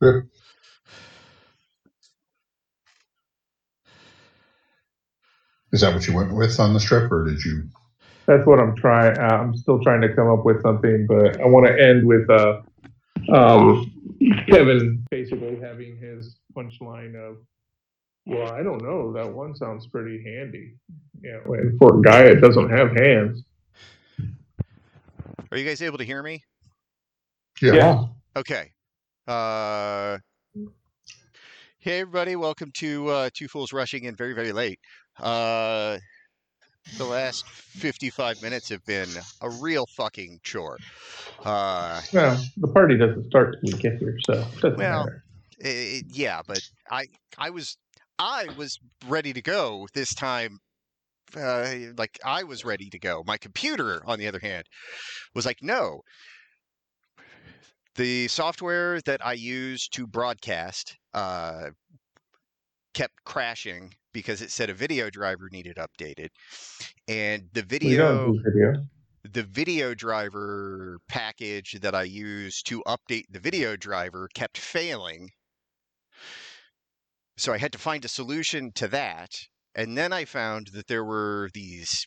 Yeah. Is that what you went with on the strip, or did you? That's what I'm trying. Uh, I'm still trying to come up with something, but I want to end with uh, um, Kevin basically having his punchline of, "Well, I don't know. That one sounds pretty handy." You know, and for a guy that doesn't have hands, Are you guys able to hear me? Yeah. Yeah. Okay. Uh, hey everybody, welcome to uh, Two Fools Rushing in very very late. Uh, the last 55 minutes have been a real fucking chore. Uh, well, the party doesn't start till we get here, so it doesn't Well, matter. eh, yeah, but I I was I was ready to go this time. Uh, like I was ready to go. My computer, on the other hand, was like, no. The software that I use to broadcast uh, kept crashing because it said a video driver needed updated, and the video video. the video driver package that I use to update the video driver kept failing. So I had to find a solution to that. And then I found that there were these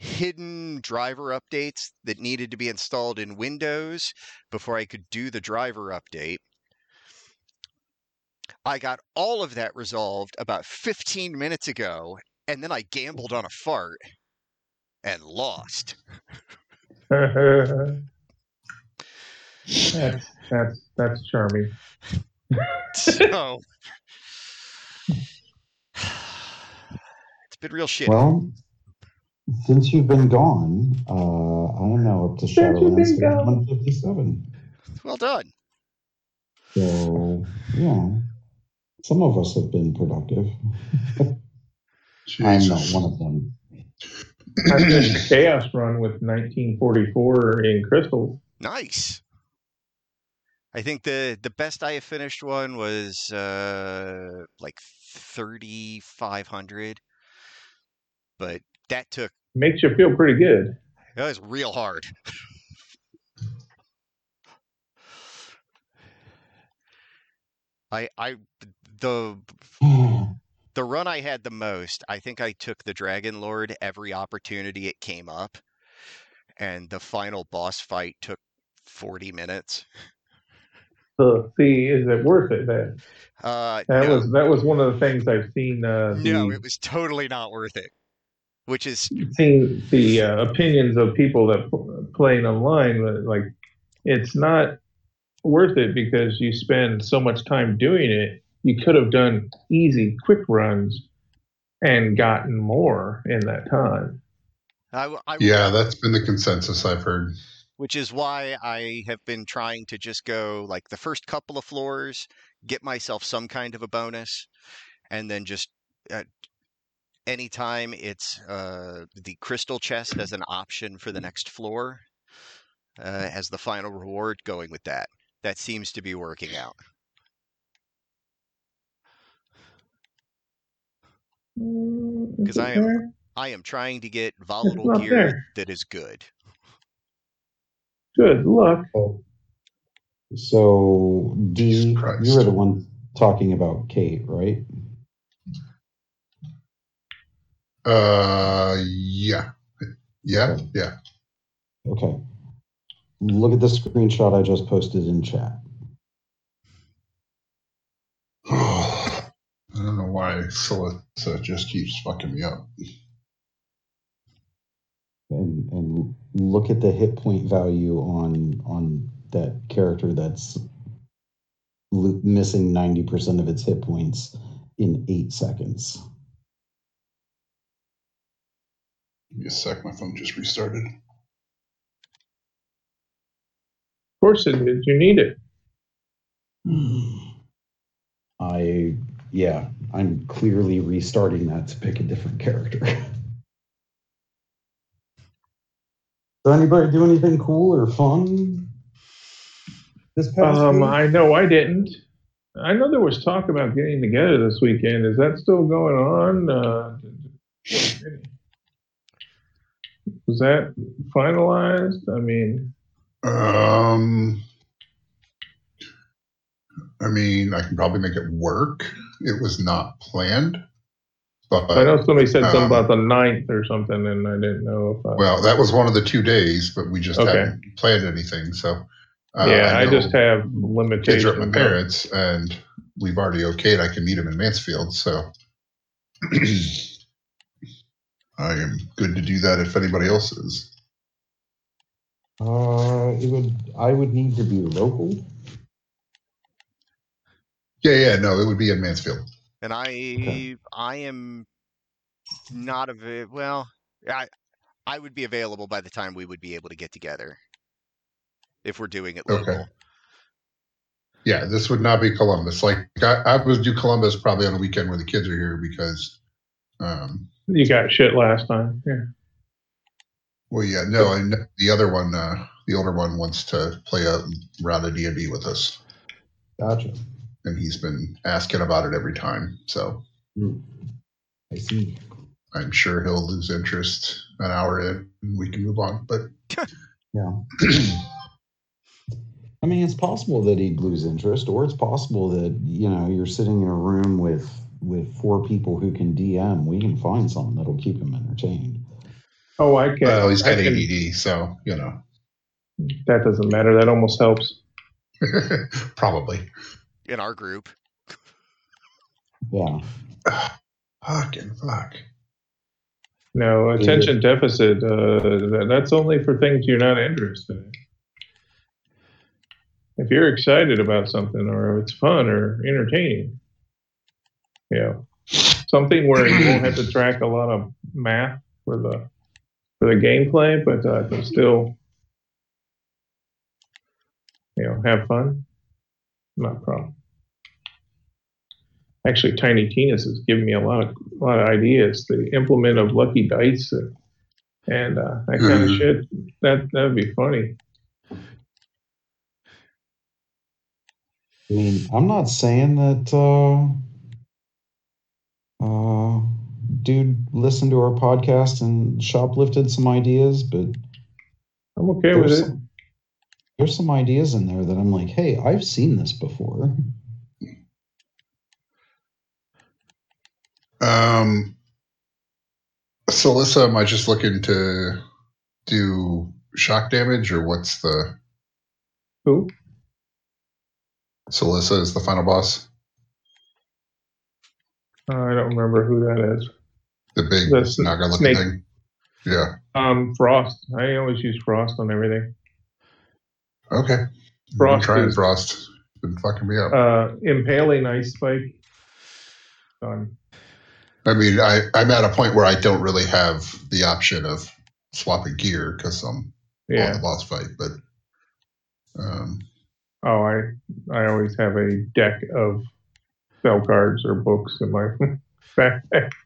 hidden driver updates that needed to be installed in Windows before I could do the driver update. I got all of that resolved about 15 minutes ago, and then I gambled on a fart and lost. that's that's that's charming. So it's been real shit. Well, since you've been gone, uh, I am now up to Since Shadowlands 157. well done. So, yeah, some of us have been productive. I'm not one of them. I did a chaos run with 1944 in crystal. Nice. I think the the best I have finished one was uh like 3500 but that took Makes you feel pretty good. that was real hard. I I the the run I had the most, I think I took the Dragon Lord every opportunity it came up, and the final boss fight took 40 minutes. So, see, is it worth it then? Uh, That no, was that was one of the things I've seen. Uh, the, no, it was totally not worth it. Which is, seeing the uh, opinions of people that p- playing online. but, Like, it's not worth it because you spend so much time doing it. You could have done easy, quick runs and gotten more in that time. I, w- I- Yeah, that's been the consensus I've heard. which is why I have been trying to just go like the first couple of floors, get myself some kind of a bonus, and then just uh, anytime it's uh, the crystal chest as an option for the next floor uh, as the final reward, going with that. That seems to be working out. Because I am I am trying to get volatile gear there. that is good. Good luck. Oh. So, Jesus D, you were the one talking about Kate, right? Uh, yeah, yeah, yeah. Okay. Look at the screenshot I just posted in chat. I don't know why Celissa just keeps fucking me up. and and look at the hit point value on on that character that's missing 90% of its hit points in eight seconds Give me a sec. My phone just restarted. Of course it is. You need it. i yeah i'm clearly restarting that to pick a different character Did anybody do anything cool or fun this past Um, week? I know I didn't. I know there was talk about getting together this weekend. Is that still going on? Uh, was that finalized? I mean, Um, I mean, I can probably make it work. It was not planned, but I know somebody said something um, about the 9th or something, and I didn't know if. I, well, that was one of the two days, but we just Okay. hadn't planned anything. So uh, yeah, I, know just have kids limitations. are at my parents, and we've already okayed. I can meet them in Mansfield, so I am good to do that if anybody else is. Uh, it would. I would need to be local. Yeah, yeah, no, it would be in Mansfield. And I Okay. I am not a well, I I would be available by the time we would be able to get together. If we're doing it local. Okay. Yeah, this would not be Columbus. Like I, I would do Columbus probably on a weekend where the kids are here because, um, You got shit last time. Yeah. well, yeah, no, and the other one, uh, the older one wants to play a round of D and D with us, Gotcha. and he's been asking about it every time. So Hmm. I see. I'm sure he'll lose interest an hour in, and we can move on. But Yeah. I mean, it's possible that he'd lose interest, or it's possible that you know you're sitting in a room with with four people who can DM. We can find something that'll keep him entertained. Oh, I can. well, he's got can- ADD, so you know, That doesn't matter. That almost helps. probably. In our group. Yeah. Fucking fuck. No, attention deficit. Uh, that, that's only for things you're not interested in. If you're excited about something, or it's fun or entertaining, know, something where you won't have to track a lot of math for the for the gameplay, but uh, can still, you know, have fun. Not a problem. Actually, Tiny Tina's has given me a lot of a lot of ideas. The implement of lucky dice and, and uh, that kind of Mhm. shit. That that'd be funny. I mean, I'm not saying that uh uh dude listened to our podcast and shoplifted some ideas, but I'm okay with there's it. there's some ideas in there that I'm like, hey, I've seen this before. Um, so, Alyssa, am I just looking to do shock damage, or what's the? Who? So, Alyssa is the final boss, Uh, I don't remember who that is. the big The naga snake. thing. Yeah. Um, Frost. I always use Frost on everything. Okay. Frost I'm trying is- frost. It's been fucking me up. Uh, impaling ice spike. Done. I mean, I I'm at a point where I don't really have the option of swapping gear because I'm on Yeah. the boss fight, but. Um, Oh, I I always have a deck of spell cards or books in my backpack.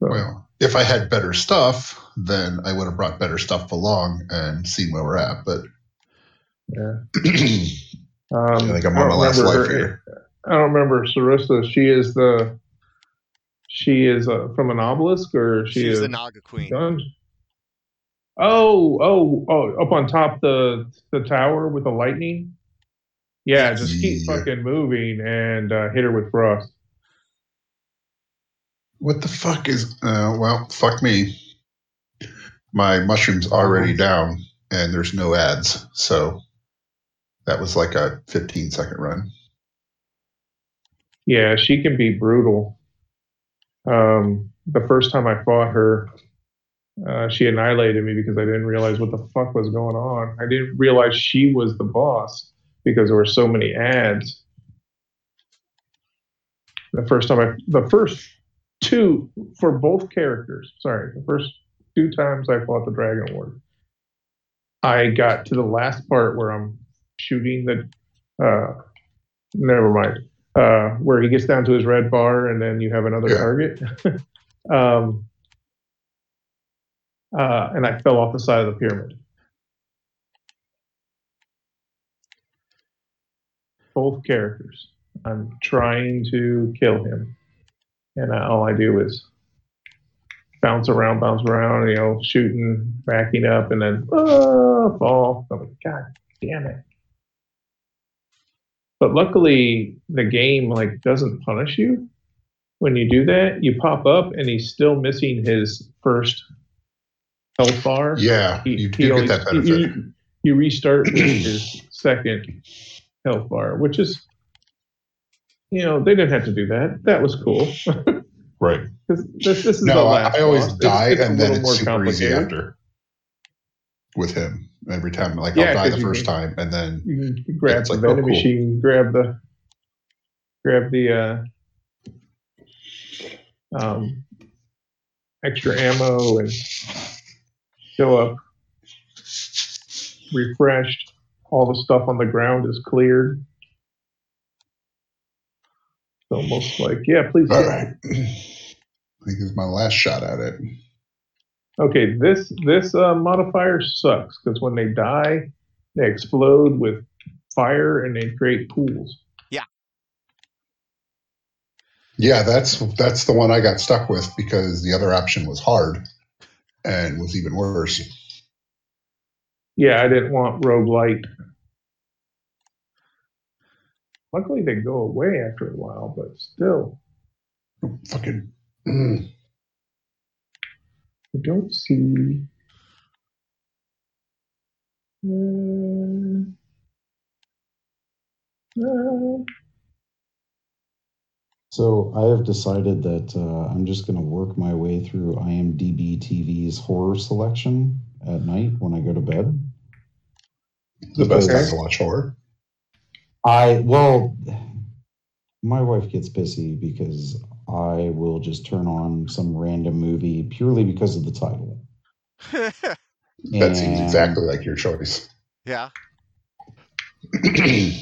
So, well, if I had better stuff, then I would have brought better stuff along and seen where we're at. But yeah. I Um, think I'm I on my don't last remember life her- here. I don't remember Sarissa. She is the. She is uh, from an obelisk, or she She's is the Naga Queen. dungeon. Oh, oh, oh! Up on top the the tower with the lightning. Yeah, just keep Yeah. fucking moving and uh, hit her with frost. What the fuck is? Uh, well, fuck me. My mushroom's already down, and there's no ads, so that was like a 15 second run. Yeah, she can be brutal. Um, the first time I fought her, uh, she annihilated me because I didn't realize what the fuck was going on. I didn't realize she was the boss because there were so many ads. The first time I, the first two for both characters, sorry, the first two times I fought the Dragon Lord, I got to the last part where I'm shooting the, uh, never mind uh, where he gets down to his red bar and then you have another Yeah. target. um, uh, and I fell off the side of the pyramid. Both characters. I'm trying to kill him. And I- all I do is bounce around, bounce around, you know, shooting, backing up, and then uh, fall. I'm like, God damn it. But luckily, the game like doesn't punish you when you do that. You pop up, and he's still missing his first health bar. Yeah, He- you he get that benefit. You, you restart with his second health bar, which is, you know, they didn't have to do that. That was cool. Right. This, this is No, I, I always boss. Die, it's a and then it's super easy after. With him, every time, like Yeah, I'll die the you first time, and then You grab It's the like, oh, vending cool. machine, grab the grab the uh, um, extra ammo and fill up refreshed. All the stuff on the ground is cleared. It's almost like, yeah, please. all hit. right. I think it's my last shot at it. Okay, this this uh, modifier sucks because when they die, they explode with fire and they create pools. Yeah. Yeah, that's that's the one I got stuck with because the other option was hard and was even worse. Yeah, I didn't want roguelite. Luckily, they go away after a while, but still, Fucking. mm. I don't see. Uh, uh, So I have decided that uh, I'm just going to work my way through IMDb TV's horror selection at night when I go to bed. The best Okay. time to watch horror. I well, my wife gets pissy because I will just turn on some random movie purely because of the title. That seems exactly like your choice. yeah.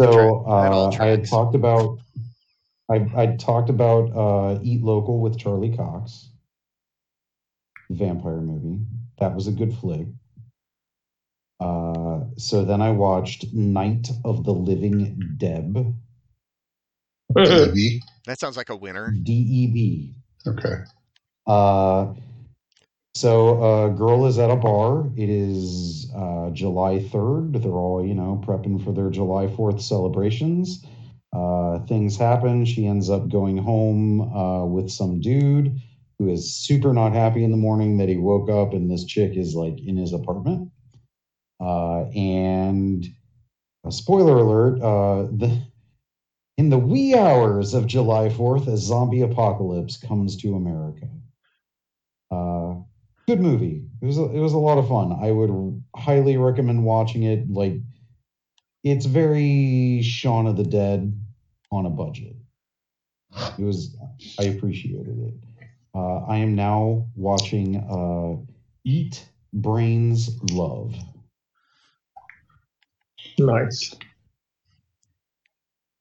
So Tra- that all uh, I had talked about I I talked about uh, Eat Local with Charlie Cox, vampire movie. That was a good flick. Uh, so then I watched Night of the Living Deb, TV. That sounds like a winner. D E B. Okay. Uh, so a girl is at a bar. It is uh, July 3rd. They're all, you know, prepping for their July 4th celebrations. Uh, things happen. She ends up going home uh, with some dude who is super not happy in the morning that he woke up and this chick is like in his apartment. Uh, and a spoiler alert, uh, the, in the wee hours of July 4th, a zombie apocalypse comes to America. Uh, good movie. It was a, it was a lot of fun. I would highly recommend watching it. Like, it's very Shaun of the Dead on a budget. It was. I appreciated it. Uh, I am now watching uh, Eat Brains Love. nice.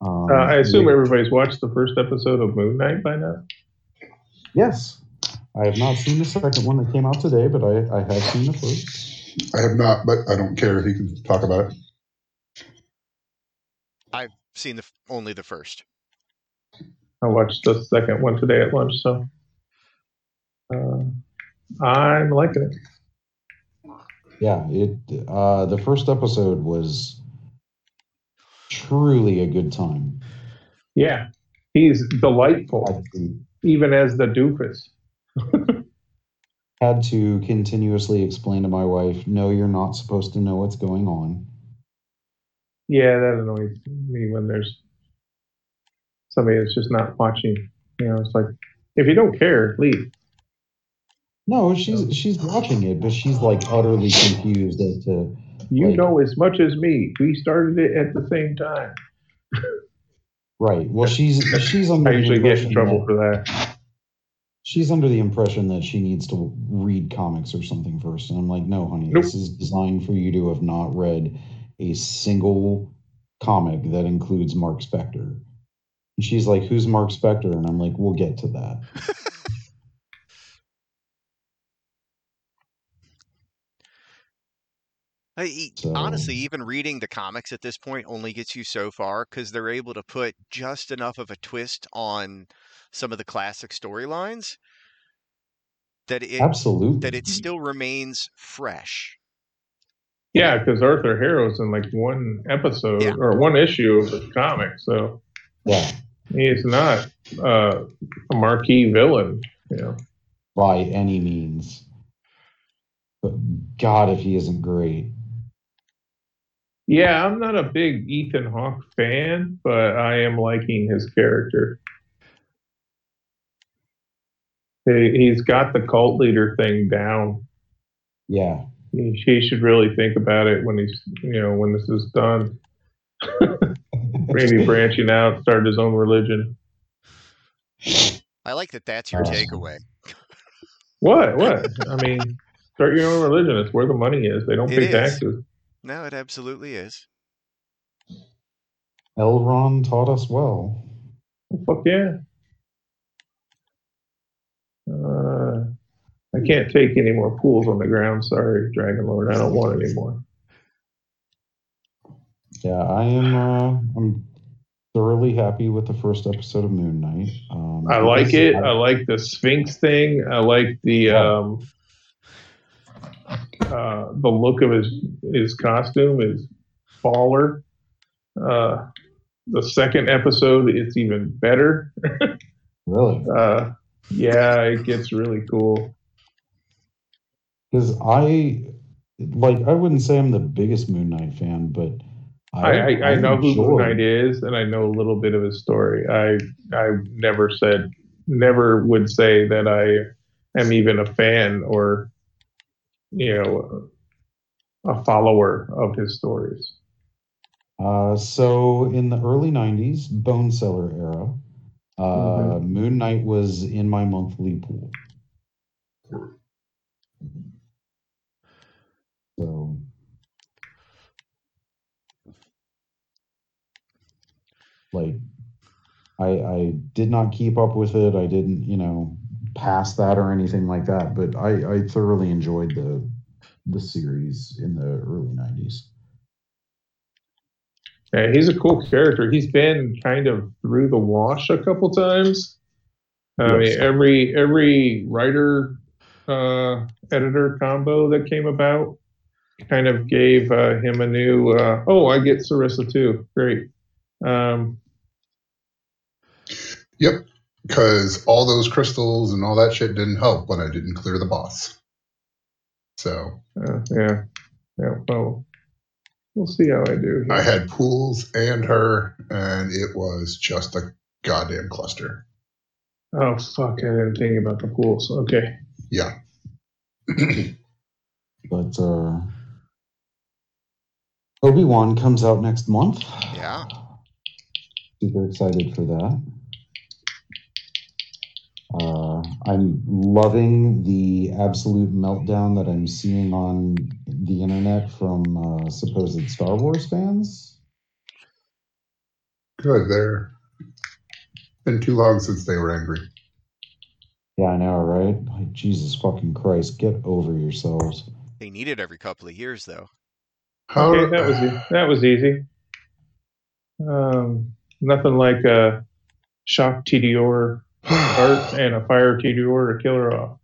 Um, Uh, I assume with- everybody's watched the first episode of Moon Knight by now. Yes. I have not seen the second one that came out today, but I, I have seen the first. I have not, but I don't care if you can talk about it. I've seen the only the first. I watched the second one today at lunch, so uh, I'm liking it. Yeah, it uh the first episode was truly a good time. Yeah, he's delightful, even as the doofus. had to continuously explain to my wife, no, you're not supposed to know what's going on. Yeah, that annoys me when there's somebody that's just not watching. You know, it's like if you don't care, leave. No, she's she's watching it, but she's like utterly confused as to You Like- know as much as me. We started it at the same time. right. Well, she's she's under I the usually get in impression trouble that- for that. she's under the impression that she needs to read comics or something first. And I'm like, no, honey, Nope. this is designed for you to have not read a single comic that includes Marc Spector. And she's like, who's Marc Spector? And I'm like, we'll get to that. I, e- So- honestly, even reading the comics at this point only gets you so far because they're able to put just enough of a twist on some of the classic storylines that it Absolutely. that it still remains fresh. Yeah, because Arthur Harrow's in like one episode Yeah. or one issue of the comic, so Yeah, he's not uh, a marquee villain. You know. by any means. But God, if he isn't great. Yeah, I'm not a big Ethan Hawke fan, but I am liking his character. He, he's got the cult leader thing down. Yeah, He, he should really think about it when he's, you know, when this is done. Maybe branching out, start his own religion. I like that. That's your Awesome. takeaway. What? What? I mean, start your own religion. It's where the money is. They don't It pay is. taxes. No, it absolutely is. L. Ron taught us well. Fuck yeah. Uh, I can't take any more pools on the ground. Sorry, Dragon Lord. I don't want any more. Yeah, I am. Uh, I'm thoroughly happy with the first episode of Moon Knight. Um, I like it. I- I like the Sphinx thing. I like the um, uh, the look of his his costume, is baller. Uh, the second episode, it's even better. really Uh, yeah, it gets really cool. because I like. I wouldn't say I'm the biggest Moon Knight fan, but I, I, I know who Moon Knight is, and I know a little bit of his story. I I never said, never would say that I am even a fan or, you know, a follower of his stories. Uh, so in the early '90s, Bone Seller era, uh, Moon Knight was in my monthly pool. So like I I did not keep up with it. I didn't, you know, pass that or anything like that, but I I thoroughly enjoyed the the series in the early 90s. Yeah, he's a cool character. He's been kind of through the wash a couple times. I mean, every every writer uh, editor combo that came about kind of gave uh, him a new. Uh, oh, I get Sarissa too. Great. Um, Yep. Because all those crystals and all that shit didn't help when I didn't clear the boss. So uh, yeah, yeah. Well, we'll see how I do. I had pools and her, and it was just a goddamn cluster. Oh fuck! I didn't think about the pools. Okay. Yeah. But uh Obi-Wan comes out next month. Yeah. Super excited for that. Uh, I'm loving the absolute meltdown that I'm seeing on the internet from uh, supposed Star Wars fans. Good. There. Been too long since they were angry. Yeah, I know, right? Like, Jesus fucking Christ, get over yourselves. They need it every couple of years, though. How, Okay, that was e- that was easy. Um, nothing like a shock TDR start and a fire TDR to kill her off.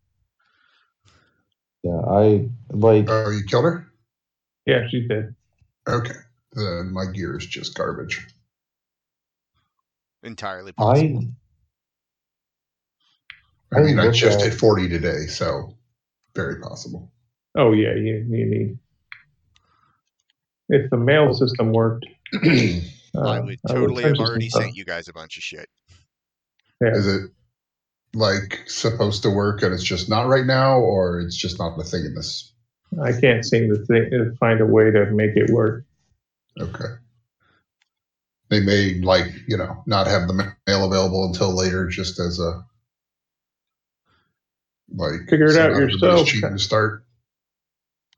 Yeah, I like. oh, you killed her? Yeah, she's dead. Okay. Then my gear is just garbage. Entirely possible. I I mean, I just at- hit 40 today, so very possible. Oh yeah, you, you need. If the mail system worked, uh, I would totally send have you some already stuff. sent you guys a bunch of shit. Yeah. it like supposed to work and it's just not right now, or it's just not a thing in this? I can't seem to think, uh, find a way to make it work. Okay. They may like you know not have the mail available until later, just as a like Figure it out yourself. Cheating to start.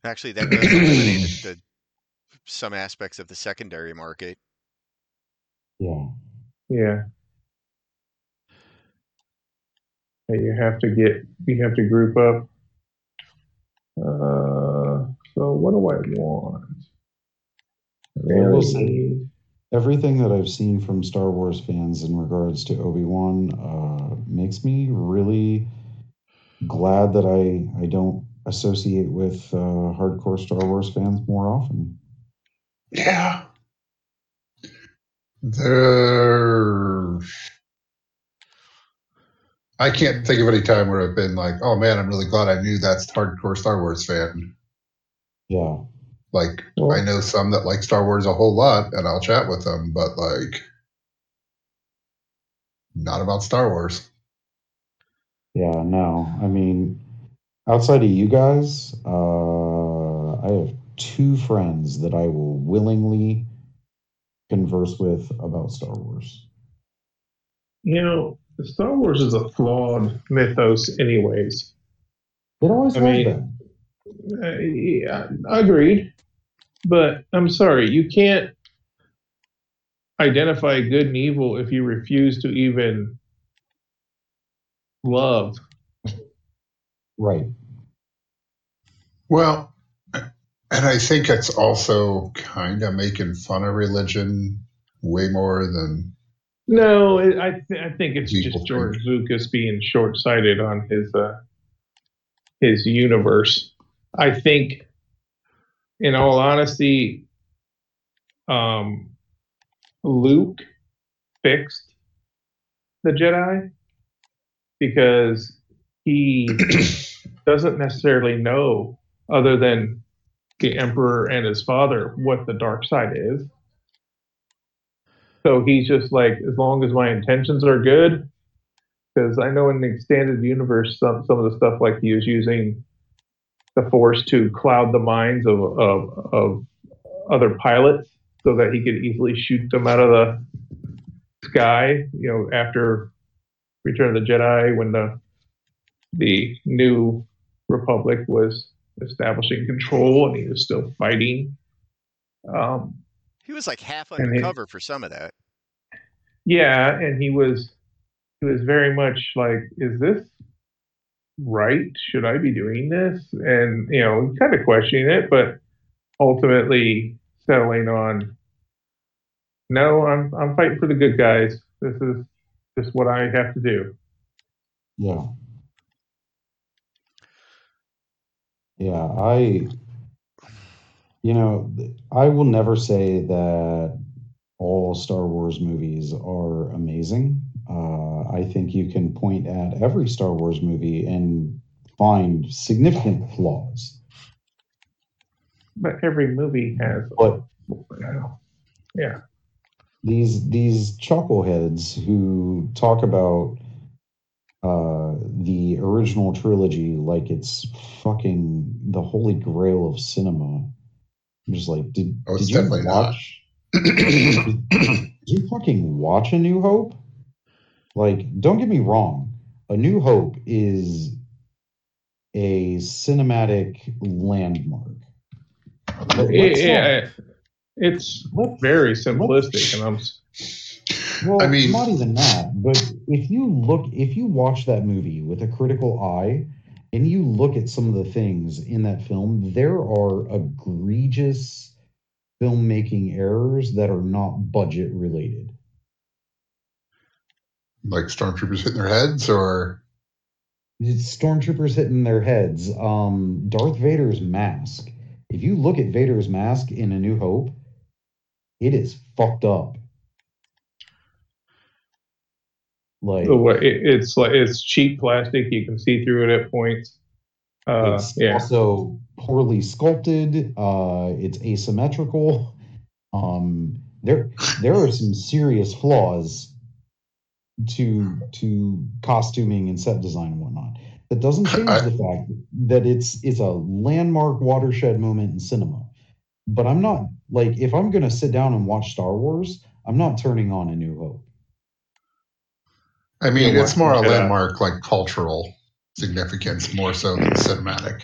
Actually, that does eliminate the, some aspects of the secondary market. Yeah. Yeah. Yeah, You have to get, you have to group up. Uh, so what do I want? I Well, we'll really see. need- Everything that I've seen from Star Wars fans in regards to Obi Wan uh, makes me really glad that I I don't associate with uh, hardcore Star Wars fans more often. Yeah. There. I can't think of any time where I've been like, oh man, I'm really glad I knew that's hardcore Star Wars fan. Yeah. Like, Well- I know some that like Star Wars a whole lot and I'll chat with them, but like, not about Star Wars. Yeah, no. I mean, outside of you guys, uh, I have two friends that I will willingly converse with about Star Wars. You know, Star Wars is a flawed mythos, anyways. It always I has mean- been. Uh, yeah, agreed. But I'm sorry, you can't identify good and evil if you refuse to even love. Right. Well, and I think it's also kind of making fun of religion way more than No, it, I th- I think it's just George Lucas being short-sighted on his uh, his universe. I think, in all honesty, um, Luke fixed the Jedi because he doesn't necessarily know, other than the Emperor and his father, what the dark side is. So he's just like, as long as my intentions are good, because I know in the extended universe, some some of the stuff like he was using the Force to cloud the minds of of, of other pilots, so that he could easily shoot them out of the sky. You know, after Return of the Jedi, when the the new Republic was establishing control and he was still fighting. Um, He was like half And he- undercover for some of that. yeah, and he was he was very much like, is this right? Should I be doing this? And you know, kind of questioning it, but ultimately settling on, no, I'm I'm fighting for the good guys. This is just what I have to do. Yeah. Yeah, I, you know, I will never say that all Star Wars movies are amazing. Uh, I think you can point at every Star Wars movie and find significant flaws. But every movie has, But yeah, these these chuckleheads who talk about uh the original trilogy like it's fucking the holy grail of cinema i'm just like did, Oh, did you definitely not. watch did you fucking watch a new hope? Like don't get me wrong. A new hope is a cinematic landmark. But let's not- yeah, it's let's- very simplistic, and I'm Well, I mean- not even that, but if you look, if you watch that movie with a critical eye and you look at some of the things in that film, there are egregious filmmaking errors that are not budget related. like stormtroopers hitting their heads or It's stormtroopers hitting their heads. Um, Darth Vader's mask. If you look at Vader's mask in A New Hope, it is fucked up. Like the way it, it's like it's cheap plastic. You can see through it at points. Uh, it's yeah, also poorly sculpted. Uh, it's asymmetrical. Um, there there are some serious flaws to to costuming and set design and whatnot. That doesn't change I- the fact that it's it's a landmark watershed moment in cinema. But I'm not like if I'm gonna sit down and watch Star Wars, I'm not turning on A New Hope. I mean, Yeah, it's more a yeah. landmark, like cultural significance, more so than cinematic.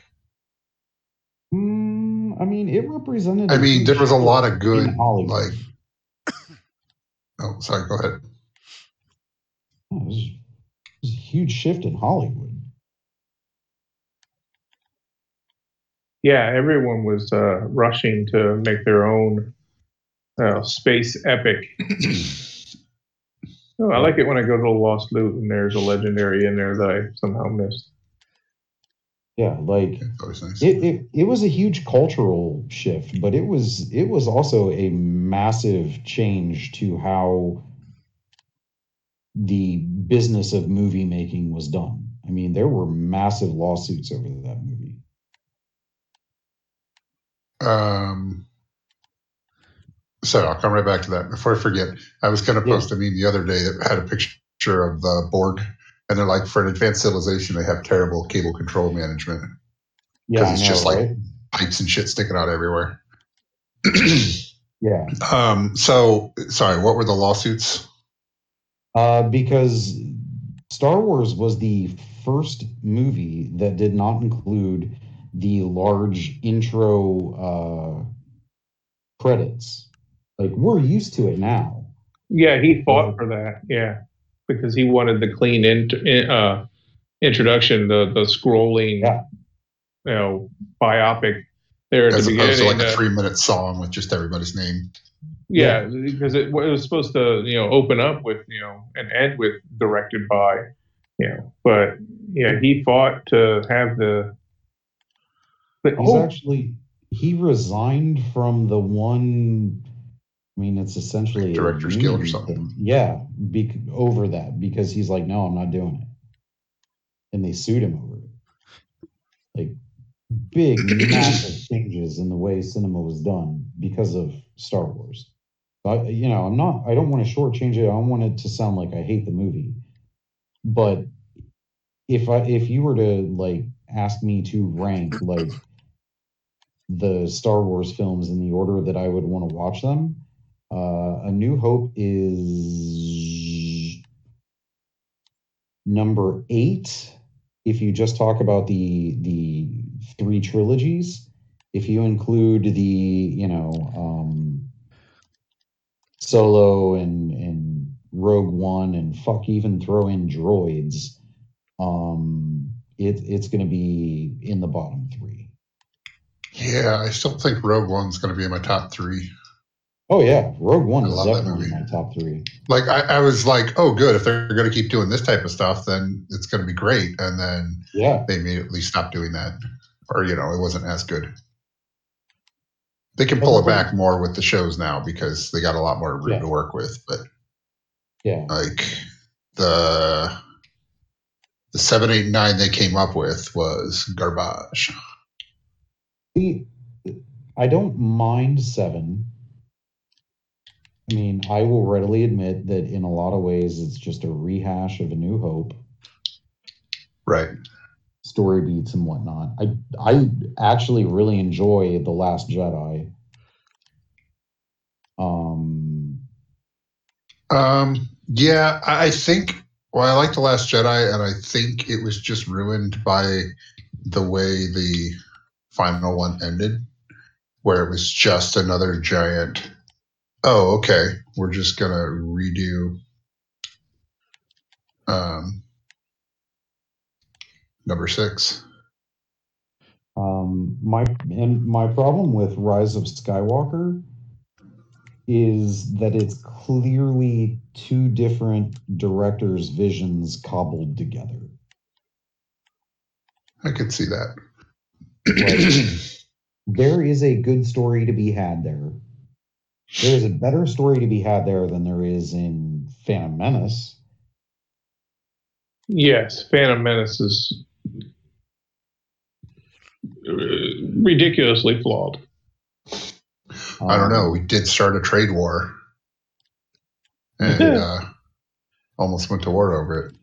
Mm, I mean, it represented. I mean, there was a lot of good, in Hollywood. like. Oh, sorry. Go ahead. Oh, it was, it was a huge shift in Hollywood. yeah. Everyone was uh, rushing to make their own uh, space epic. Oh, I like it when I go to the Lost Loot and there's a legendary in there that I somehow missed. Yeah, like nice. it, it it was a huge cultural shift, but it was it was also a massive change to how the business of movie making was done. I mean, there were massive lawsuits over that movie. Um, so I'll come right back to that. Before I forget, I was going to Yeah. post a meme the other day that had a picture of the Borg, and they're like, for an advanced civilization, they have terrible cable control management, Yeah, 'Cause I it's know, just like- right? pipes and shit sticking out everywhere. yeah, um, so sorry, what were the lawsuits? uh, because Star Wars was the first movie that did not include the large intro uh, credits. Like we're used to it now. Yeah, he fought for that. Yeah, because he wanted the clean int- in- uh, introduction, the the scrolling, Yeah. you know, biopic there at As the opposed to beginning. like a uh, three minute song with just everybody's name. yeah, because it, it was supposed to, you know, open up with, you know, and end with directed by, you know, but yeah, he fought to have the. the He's oh, actually he resigned from the one. I mean, it's essentially a Directors Guild or something. thing. Yeah, be, over that because he's like, no, I'm not doing it, and they sued him over it. Like big, massive changes in the way cinema was done because of Star Wars. I, you know, I'm not. I don't want to shortchange it. I don't want it to sound like I hate the movie, but if I if you were to like ask me to rank like the Star Wars films in the order that I would want to watch them, uh, A New Hope is number eight. If you just talk about the the three trilogies, if you include the you know um, Solo and and Rogue One and fuck even throw in droids, um, it, it's going to be in the bottom three. Yeah, I still think Rogue One's going to be in my top three. Oh yeah, Rogue One I is definitely my top three. Like I, I was like, oh, good. If they're going to keep doing this type of stuff, then it's going to be great. And then Yeah, they immediately stopped doing that, or you know, it wasn't as good. They can pull it back more with the shows now because they got a lot more room Yeah. to work with. But yeah. like the the seven, eight, nine they came up with was garbage. See, I don't mind seven. I mean, I will readily admit that in a lot of ways it's just a rehash of A New Hope, Right. story beats and whatnot. I I actually really enjoy The Last Jedi. Um, Um, yeah, I I think. Well, I like the Last Jedi, and I think it was just ruined by the way the final one ended, where it was just another giant. Oh, okay. We're just gonna redo. Um, number six. Um, my and my problem with Rise of Skywalker is that it's clearly two different directors' visions cobbled together. I could see that. There is a good story to be had there. There is a better story to be had there than there is in Phantom Menace. yes, Phantom Menace is uh, ridiculously flawed. I don't Um, know. We did start a trade war, and uh, almost went to war over it.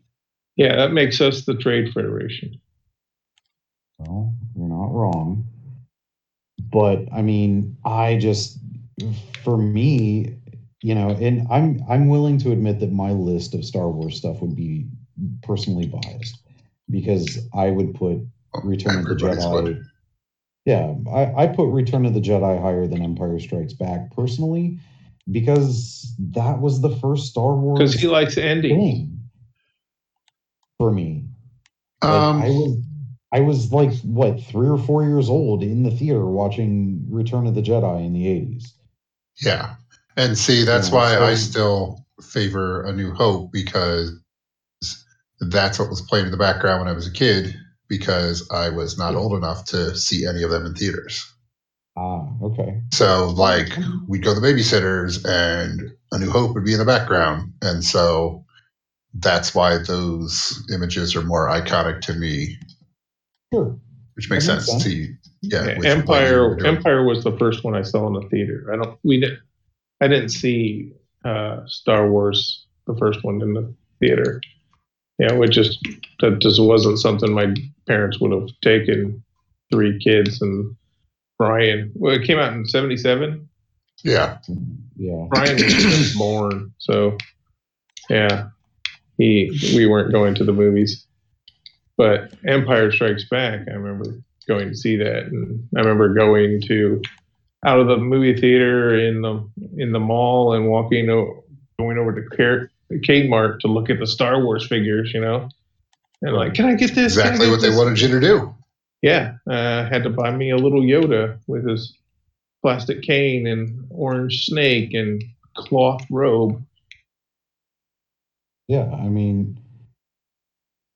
Yeah, that makes us the Trade Federation. Well, you're not wrong. But I mean, I just for me, you know, and I'm I'm willing to admit that my list of Star Wars stuff would be personally biased because I would put Return of the Jedi. would. Yeah, I, I put Return of the Jedi higher than Empire Strikes Back personally because that was the first Star Wars Because he likes thing for me. Like, Um, I was I was like what three or four years old in the theater watching Return of the Jedi in the eighties. Yeah. And see, that's Yeah, why I still favor A New Hope because that's what was playing in the background when I was a kid because I was not old enough to see any of them in theaters. Ah, okay. So, like, we'd go to the babysitters, and A New Hope would be in the background, and so that's why those images are more iconic to me, Sure. which makes makes sense, sense. to you. Yeah, Yeah, with what you were Empire doing. Empire was the first one I saw in the theater. I don't we didn't I didn't see uh, Star Wars the first one in the theater. Yeah, it just that just wasn't something my parents would have taken three kids and Brian. Well, it came out in '77. Yeah, Yeah. Brian was born, so yeah, he we weren't going to the movies. But Empire Strikes Back, I remember going to see that, and I remember going to out of the movie theater in the in the mall and walking o- going over to Car- Kmart to look at the Star Wars figures, you know, and like, can I get this? Exactly get what they wanted you to do. Yeah, uh, had to buy me a little Yoda with his plastic cane and orange snake and cloth robe. Yeah, I mean,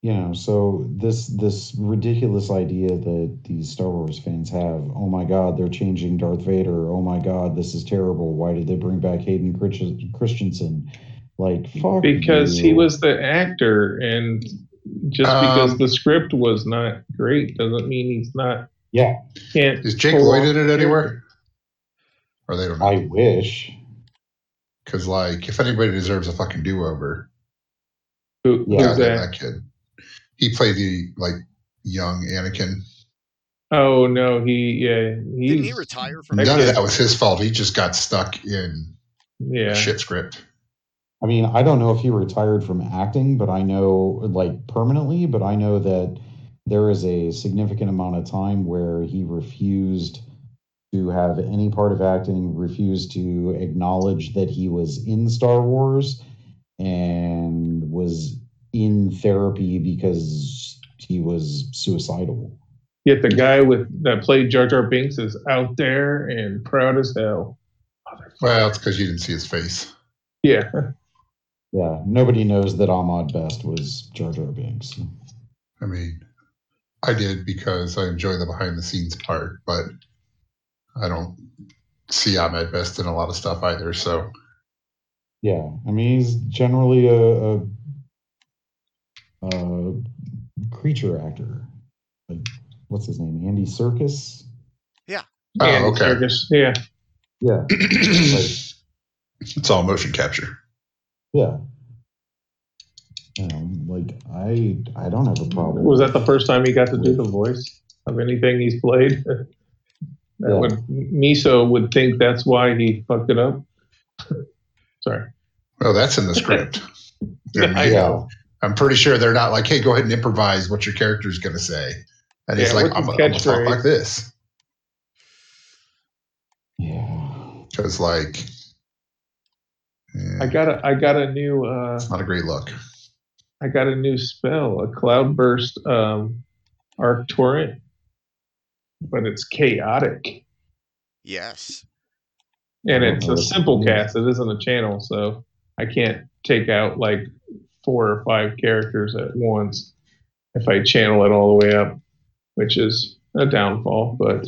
you know, so this this ridiculous idea that these Star Wars fans have, oh my God, they're changing Darth Vader. Oh my God, this is terrible. Why did they bring back Hayden Christensen? Like, fuck because you. he was the actor and just because Um, the script was not great doesn't mean he's not Yeah, can't Is Jake pull Lloyd in it anywhere? Or they don't know? I wish. Because, like, if anybody deserves a fucking do over, Who, Yeah, who's yeah, that? that kid. He played the, like, young Anakin. Oh no, he yeah he's Didn't he retire from? None of that was his fault. He just got stuck in yeah shit script. I mean, I don't know if he retired from acting, but I know, like, permanently, but I know that there is a significant amount of time where he refused to have any part of acting, refused to acknowledge that he was in Star Wars, and was in therapy because he was suicidal. yet the guy with that played Jar Jar Binks is out there and proud as hell. Well, it's because you didn't see his face. Yeah, Yeah, nobody knows that Ahmed Best was Jar Jar Binks. I mean, I did because I enjoy the behind the scenes part, but I don't see Ahmed Best in a lot of stuff either. So, Yeah, I mean he's generally a, a, a creature actor. Like, what's his name? Andy Serkis. Yeah. Oh, Andy okay. Serkis, yeah. Yeah, it's all motion capture. yeah. You know, like I, I don't have a problem. Was that the first time he got to do the voice of anything he's played? That Yeah. would Miso would think that's why he fucked it up. Sorry. Well, that's in the script. Yeah, I'm pretty sure they're not like, hey, go ahead and improvise what your character is going to say. And he's like, I'm, going to talk catchphrase? like this. yeah. Because, like, yeah, I got a I got a new uh it's not a great look. I got a new spell, a cloudburst um arc torrent, but it's chaotic. Yes. And Oh, it's a simple cast. It isn't a channel, so I can't take out like four or five characters at once if I channel it all the way up, which is a downfall, but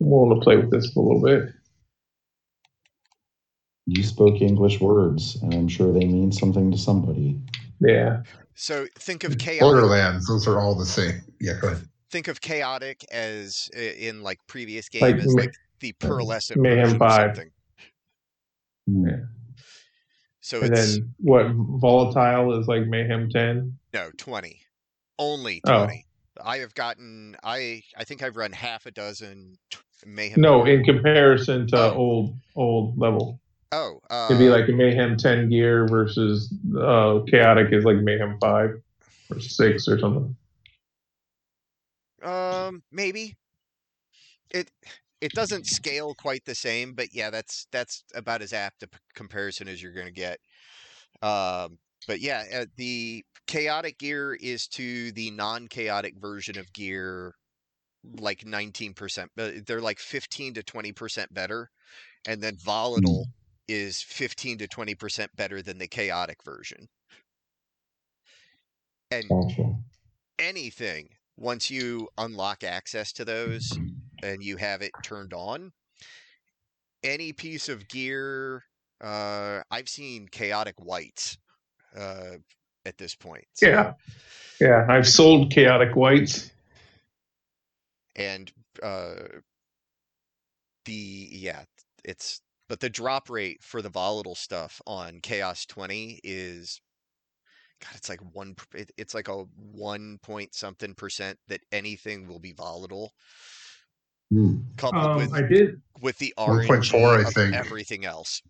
I'm willing to play with this for a little bit. You spoke English words, and I'm sure they mean something to somebody. Yeah. So think of chaotic. Borderlands, those are all the same. Yeah, go ahead. Think of chaotic as in like previous games, Like as Ma- like the pearlescent Mayhem version of 5. something. Hmm. Yeah. So And it's then what volatile is like Mayhem 10? no twenty, only twenty. Oh. I have gotten. I I think I've run half a dozen t- mayhem. No, in comparison to Oh. old old level. Oh, uh, It'd be like a Mayhem 10 gear versus uh, Chaotic is like Mayhem 5 or 6 or something. Um, maybe it it doesn't scale quite the same, but yeah, that's that's about as apt a p- comparison as you're going to get. Um, but yeah, uh, the chaotic gear is to the non-chaotic version of gear like 19%, but they're like 15 to 20% better, and then volatile is 15 to 20% better than the chaotic version. And Gotcha. anything once you unlock access to those and you have it turned on, any piece of gear, uh, I've seen chaotic whites uh, at this point. So- Yeah. Yeah. I've sold chaotic whites. and uh the yeah it's but the drop rate for the volatile stuff on chaos 20 is god it's like one it- it's like a one point something percent that anything will be volatile Hmm. coupled Um, with I did with the 1.4, RNG I of think. everything else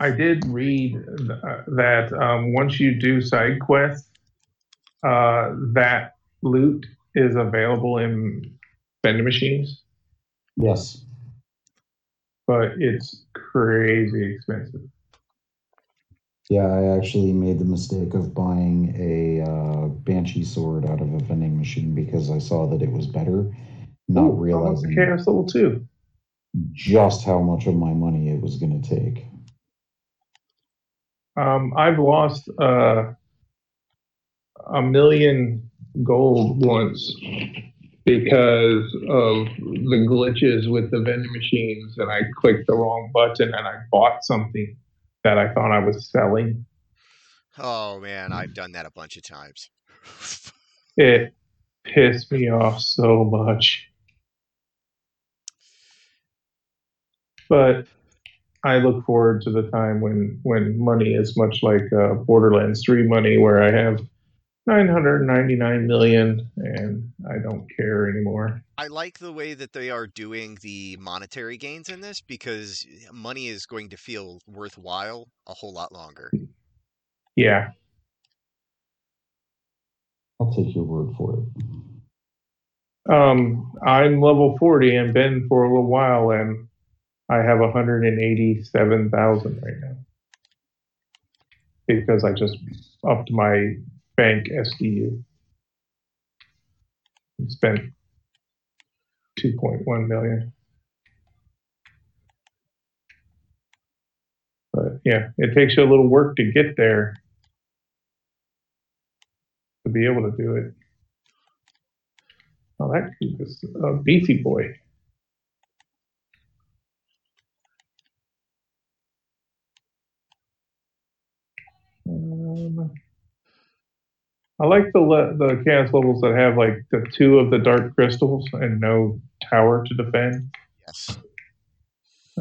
I did read uh, that um, once you do side quests, uh, that loot is available in vending machines, Yes. but it's crazy expensive. Yeah, I actually made the mistake of buying a uh, Banshee sword out of a vending machine because I saw that it was better, not Ooh, almost realizing a chaos level two. just how much of my money it was going to take. Um, I've lost uh, a million gold once because of the glitches with the vending machines, and I clicked the wrong button and I bought something that I thought I was selling. oh man i've done that a bunch of times It pissed me off so much. But I look forward to the time when when money is much like uh, Borderlands 3 money, where I have 999 million and I don't care anymore. I like the way that they are doing the monetary gains in this because money is going to feel worthwhile a whole lot longer. Yeah, I'll take your word for it. um, I'm level 40 and been for a little while, and I have 187,000 right now because I just upped my bank SDU and spent 2.1 million. But yeah, it takes you a little work to get there to be able to do it. Oh, that is a beefy boy. I like the le- the chaos levels that have like the two of the dark crystals and no tower to defend. Yes.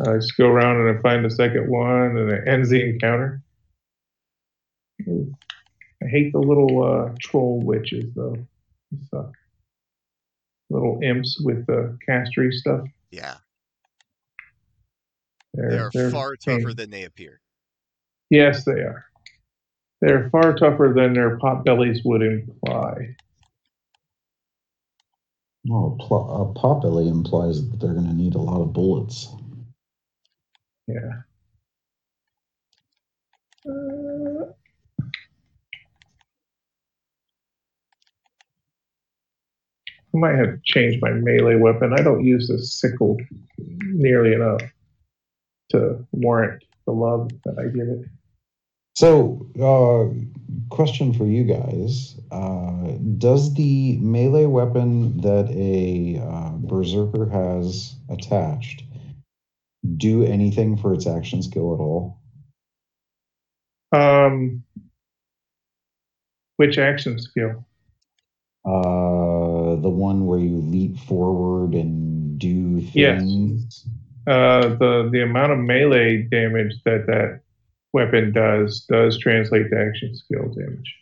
I just go around and I find the second one and it ends the encounter. I hate the little uh, troll witches though. They suck. Little imps with the castry stuff. Yeah. They're, They are they're far tougher than they appear. Yes, they are. They're far tougher than their pot bellies would imply. Well, pl- uh, potbelly implies that they're going to need a lot of bullets. Yeah. Uh, I might have changed my melee weapon. I don't use the sickle nearly enough to warrant the love that I give it. So, uh, question for you guys: uh, Does the melee weapon that a uh, berserker has attached do anything for its action skill at all? Um, which action skill? Uh, the one where you leap forward and do things. Yes. Uh, the the amount of melee damage that that weapon does does translate to action skill damage.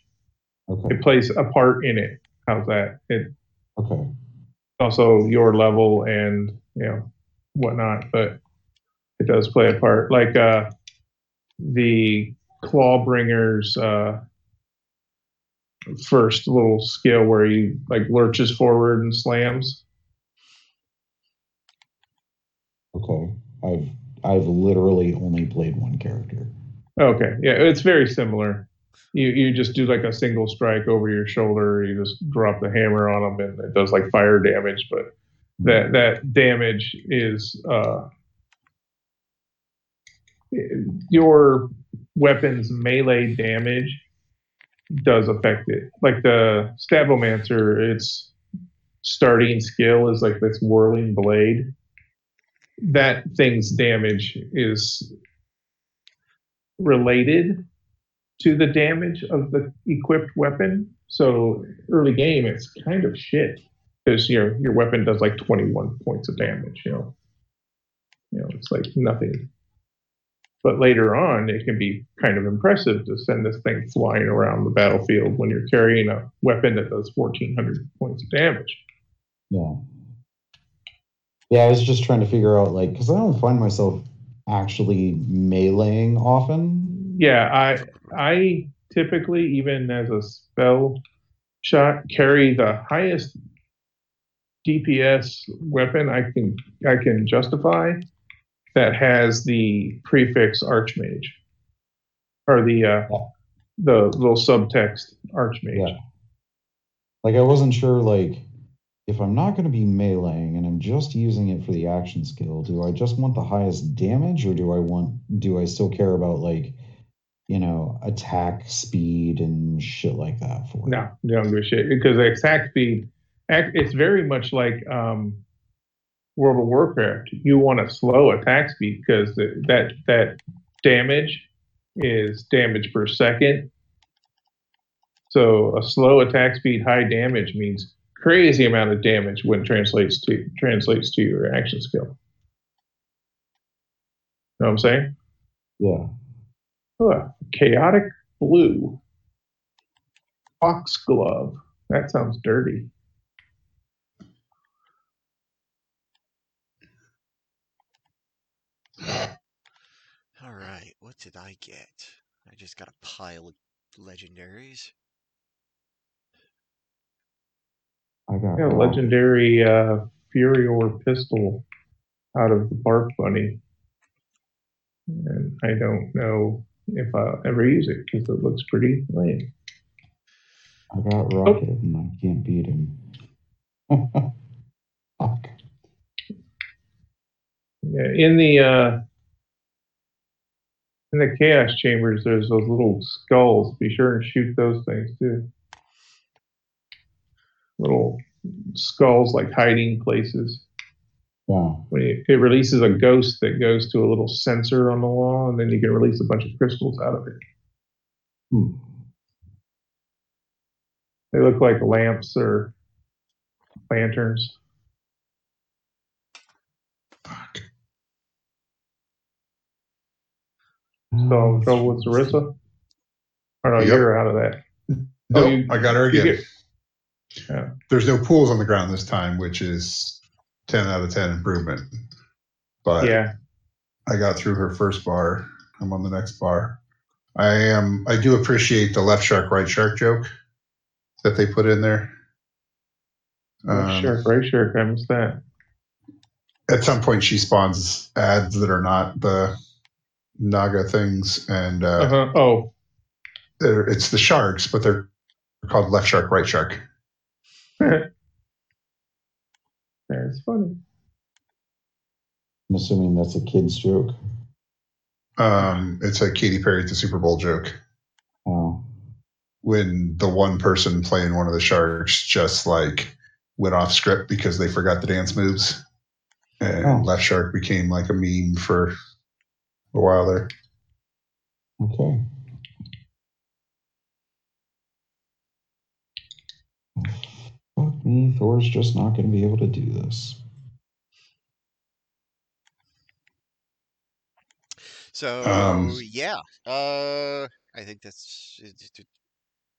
Okay. It plays a part in it. How's that? It Okay. also your level and you know whatnot, but it does play a part. Like uh, the Clawbringer's uh, first little skill where he like lurches forward and slams. Okay. I've I've literally only played one character. Okay, yeah, it's very similar. You you just do like a single strike over your shoulder. You just drop the hammer on them, and it does like fire damage. But that that damage is uh, your weapon's melee damage does affect it. Like the Stabomancer, it's starting skill is like this whirling blade. That thing's damage is related to the damage of the equipped weapon. So early game, it's kind of shit because your your weapon does like 21 points of damage. You know, you know, it's like nothing. But later on, it can be kind of impressive to send this thing flying around the battlefield when you're carrying a weapon that does 1,400 points of damage. Yeah. Yeah, I was just trying to figure out, like, because I don't find myself actually meleeing often. Yeah, I I typically, even as a spell shot, carry the highest DPS weapon I can I can justify that has the prefix Archmage or the uh, the little subtext Archmage. Yeah. Like, I wasn't sure, like, if I'm not going to be meleeing and I'm just using it for the action skill, do I just want the highest damage or do I want, do I still care about, like, you know, attack speed and shit like that for? No, don't give a shit because attack speed, it's very much like um, World of Warcraft. You want a slow attack speed because that that damage is damage per second. So a slow attack speed, high damage means crazy amount of damage when it translates to translates to your action skill. Know what I'm saying? Yeah. Huh, chaotic blue. Foxglove. That sounds dirty. All right, what did I get? I just got a pile of legendaries. I got Yeah, legendary uh, Furior pistol out of the Bark Bunny. And I don't know if I'll ever use it because it looks pretty lame. I got rocket and I can't beat him. Fuck. Yeah, in the uh, in the chaos chambers, there's those little skulls. Be sure and shoot those things too. Little skulls like hiding places. Wow. It, it releases a ghost that goes to a little sensor on the wall, and then you can release a bunch of crystals out of it. Hmm. They look like lamps or lanterns. Fuck. So in trouble with Sarissa? Or no, Yep. you're out of that. No, Oh, you- I got her again. Yeah. There's no pools on the ground this time, which is 10 out of 10 improvement. But Yeah. I got through her first bar. I'm on the next bar. I am. I do appreciate the left shark, right shark joke that they put in there. Um, sure, right, sure. I missed that. At some point, she spawns ads that are not the Naga things, and uh, Uh-huh. Oh, it's the sharks, but they're called left shark, right shark. that's funny. I'm assuming that's a kid's joke. Um, it's a Katy Perry at the Super Bowl joke. Oh. when the one person playing one of the sharks just like went off script because they forgot the dance moves. And Oh. Left Shark became like a meme for a while there. Okay. Fuck me, Thor's just not going to be able to do this. So Um, yeah, uh, I think that's uh, to,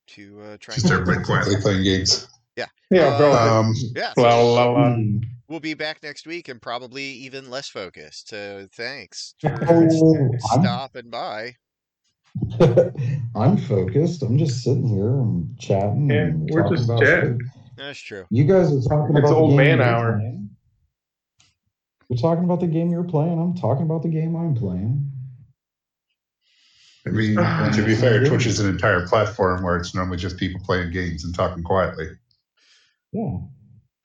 to uh, try. Just and- everybody quietly playing games. Yeah, bro. Um, Yeah, la, so la, la. Hmm. we'll be back next week and probably even less focused. So thanks for Oh, I'm- stopping by. I'm focused. I'm just sitting here and chatting. Yeah, and we're just chatting. Shit. That's true. You guys are talking It's about the old game man hour. playing. You're talking about the game you're playing. I'm talking about the game I'm playing. I mean, to be fair, Twitch is an entire platform where it's normally just people playing games and talking quietly. Yeah,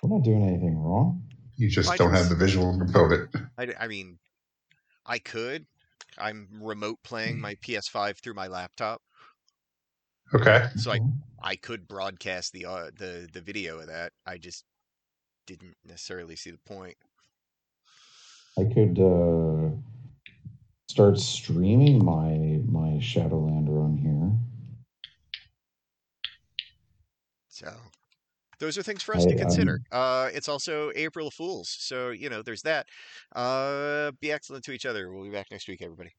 we're not doing anything wrong. You just I don't can have the visual component. I, I mean, I could. I'm remote playing mm. my PS5 through my laptop, Okay. so I I could broadcast the uh, the the video of that. I just didn't necessarily see the point. I could uh, start streaming my my Shadowlander on here. So those are things for us to consider. um, Uh, it's also April Fools, so you know there's that. Uh, be excellent to each other. We'll be back next week, everybody.